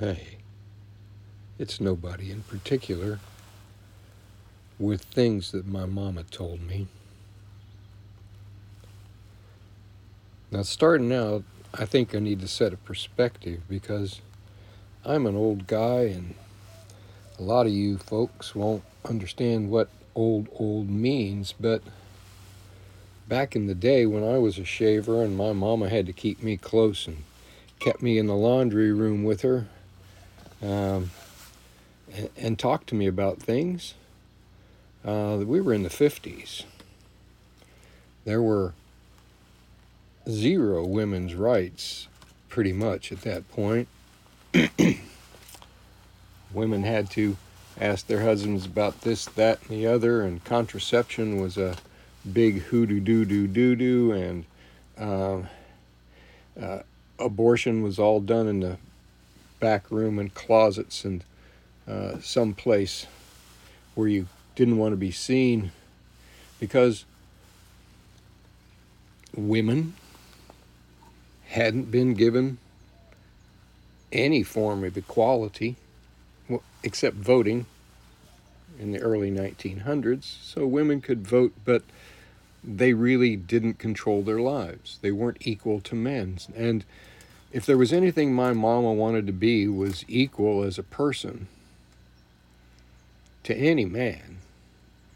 Hey, it's nobody in particular with things that my mama told me. Now, starting out, I think I need to set a perspective because I'm an old guy and a lot of you folks won't understand what old old means, but back in the day when I was a shaver and my mama had to keep me close and kept me in the laundry room with her um, and, and to me about things, uh, we were in the 50s. There were zero women's rights pretty much at that point. Women had to ask their husbands about this, that, and the other, and contraception was a big hoodoo doo doo doo doo, and uh, uh, abortion was all done in the back room and closets and uh, some place where you didn't want to be seen because women hadn't been given any form of equality except voting in the early 1900s. So women could vote, but they really didn't control their lives. They weren't equal to men. And if there was anything my mama wanted to be was equal as a person to any man.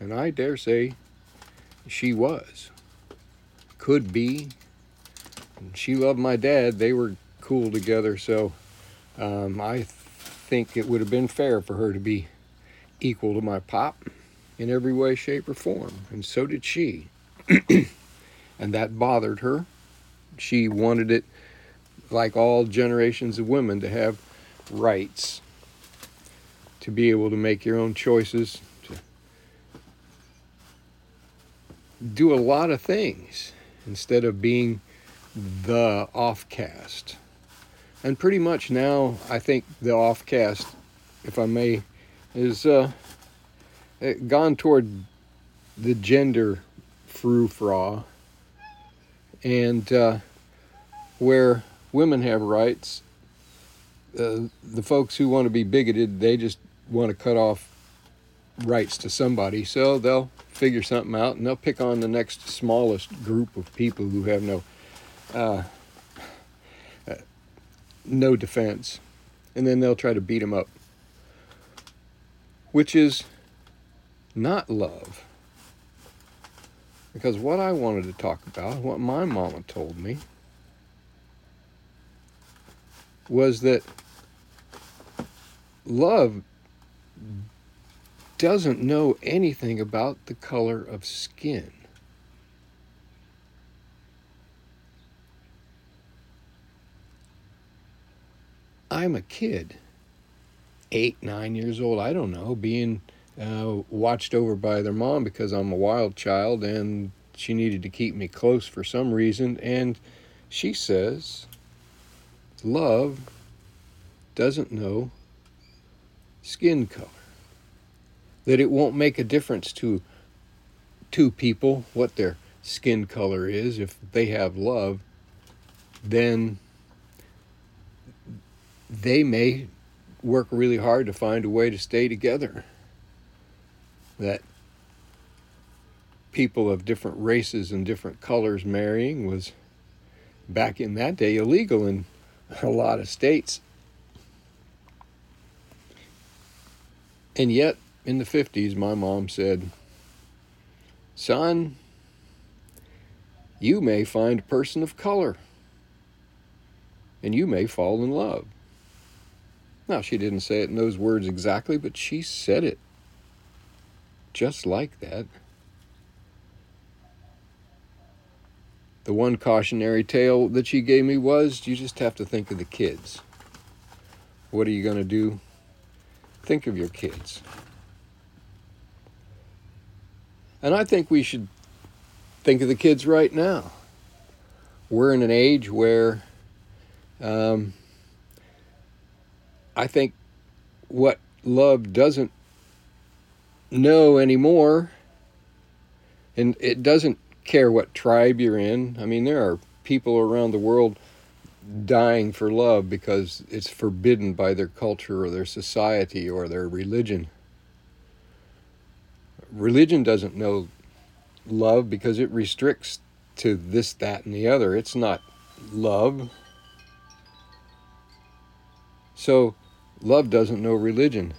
And I dare say she was. Could be. And she loved my dad. They were cool together. So um, I think it would have been fair for her to be equal to my pop in every way, shape, or form. And so did she. and that bothered her. She wanted it, like all generations of women, to have rights, to be able to make your own choices, to do a lot of things instead of being the offcast. And pretty much now, I think the offcast, if I may, is uh, gone toward the gender frou fra, and uh, where women have rights, uh, the folks who want to be bigoted, they just want to cut off rights to somebody. So they'll figure something out and they'll pick on the next smallest group of people who have no uh, uh no defense, and then they'll try to beat them up, which is not love. Because what I wanted to talk about, what my mama told me, was that love doesn't know anything about the color of skin. I'm a kid, eight, nine years old, I don't know, being uh, watched over by their mom because I'm a wild child and she needed to keep me close for some reason. And she says, love doesn't know skin color. That it won't make a difference to two people what their skin color is. If they have love, then they may work really hard to find a way to stay together that people of different races and different colors marrying was back in that day illegal in a lot of states. And yet, in the 50s, my mom said, Son, you may find a person of color and you may fall in love. Now, she didn't say it in those words exactly, but she said it just like that. The one cautionary tale that she gave me was you just have to think of the kids. What are you going to do? Think of your kids. And I think we should think of the kids right now. We're in an age where um, I think what love doesn't know anymore. And it doesn't care what tribe you're in. I mean, there are people around the world dying for love because it's forbidden by their culture or their society or their religion. Religion doesn't know love because it restricts to this, that, and the other. It's not love. So, love doesn't know religion.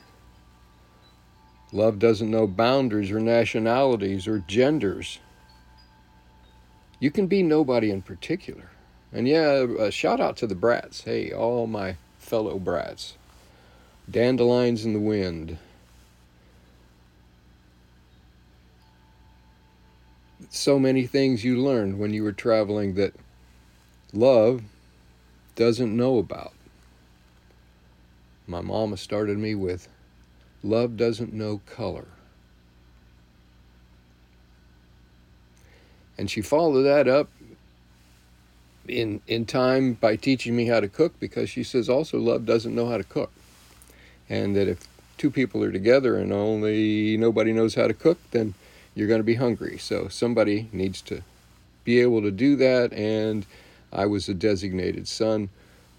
Love doesn't know boundaries or nationalities or genders. You can be nobody in particular. And yeah, a shout out to the brats. Hey, all my fellow brats. Dandelions in the wind. So many things you learned when you were traveling that love doesn't know about. My mama started me with love doesn't know color. And she followed that up in in time by teaching me how to cook because she says also love doesn't know how to cook. And that if two people are together and only nobody knows how to cook, then you're going to be hungry. So somebody needs to be able to do that and I was a designated son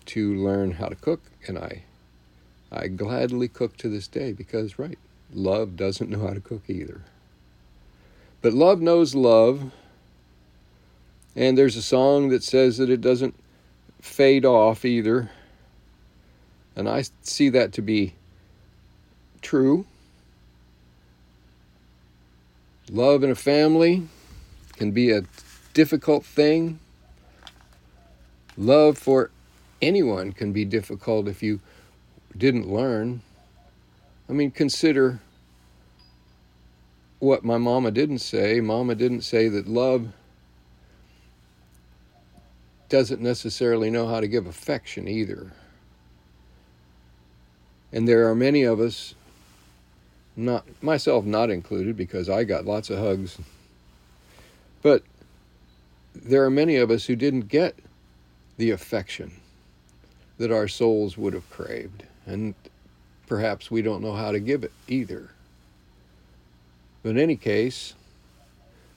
to learn how to cook and I I gladly cook to this day because right, love doesn't know how to cook either. But love knows love and there's a song that says that it doesn't fade off either. And I see that to be true. Love in a family can be a difficult thing. Love for anyone can be difficult if you didn't learn. I mean, consider what my mama didn't say. Mama didn't say that love doesn't necessarily know how to give affection either. And there are many of us, not myself not included, because I got lots of hugs. But there are many of us who didn't get the affection that our souls would have craved. And perhaps we don't know how to give it either. But in any case,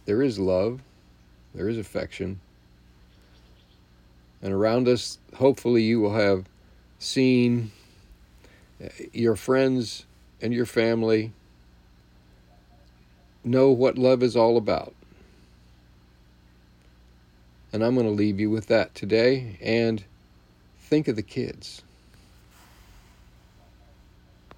there is love, there is affection, and around us, hopefully, you will have seen uh, your friends and your family know what love is all about. And I'm going to leave you with that today and think of the kids.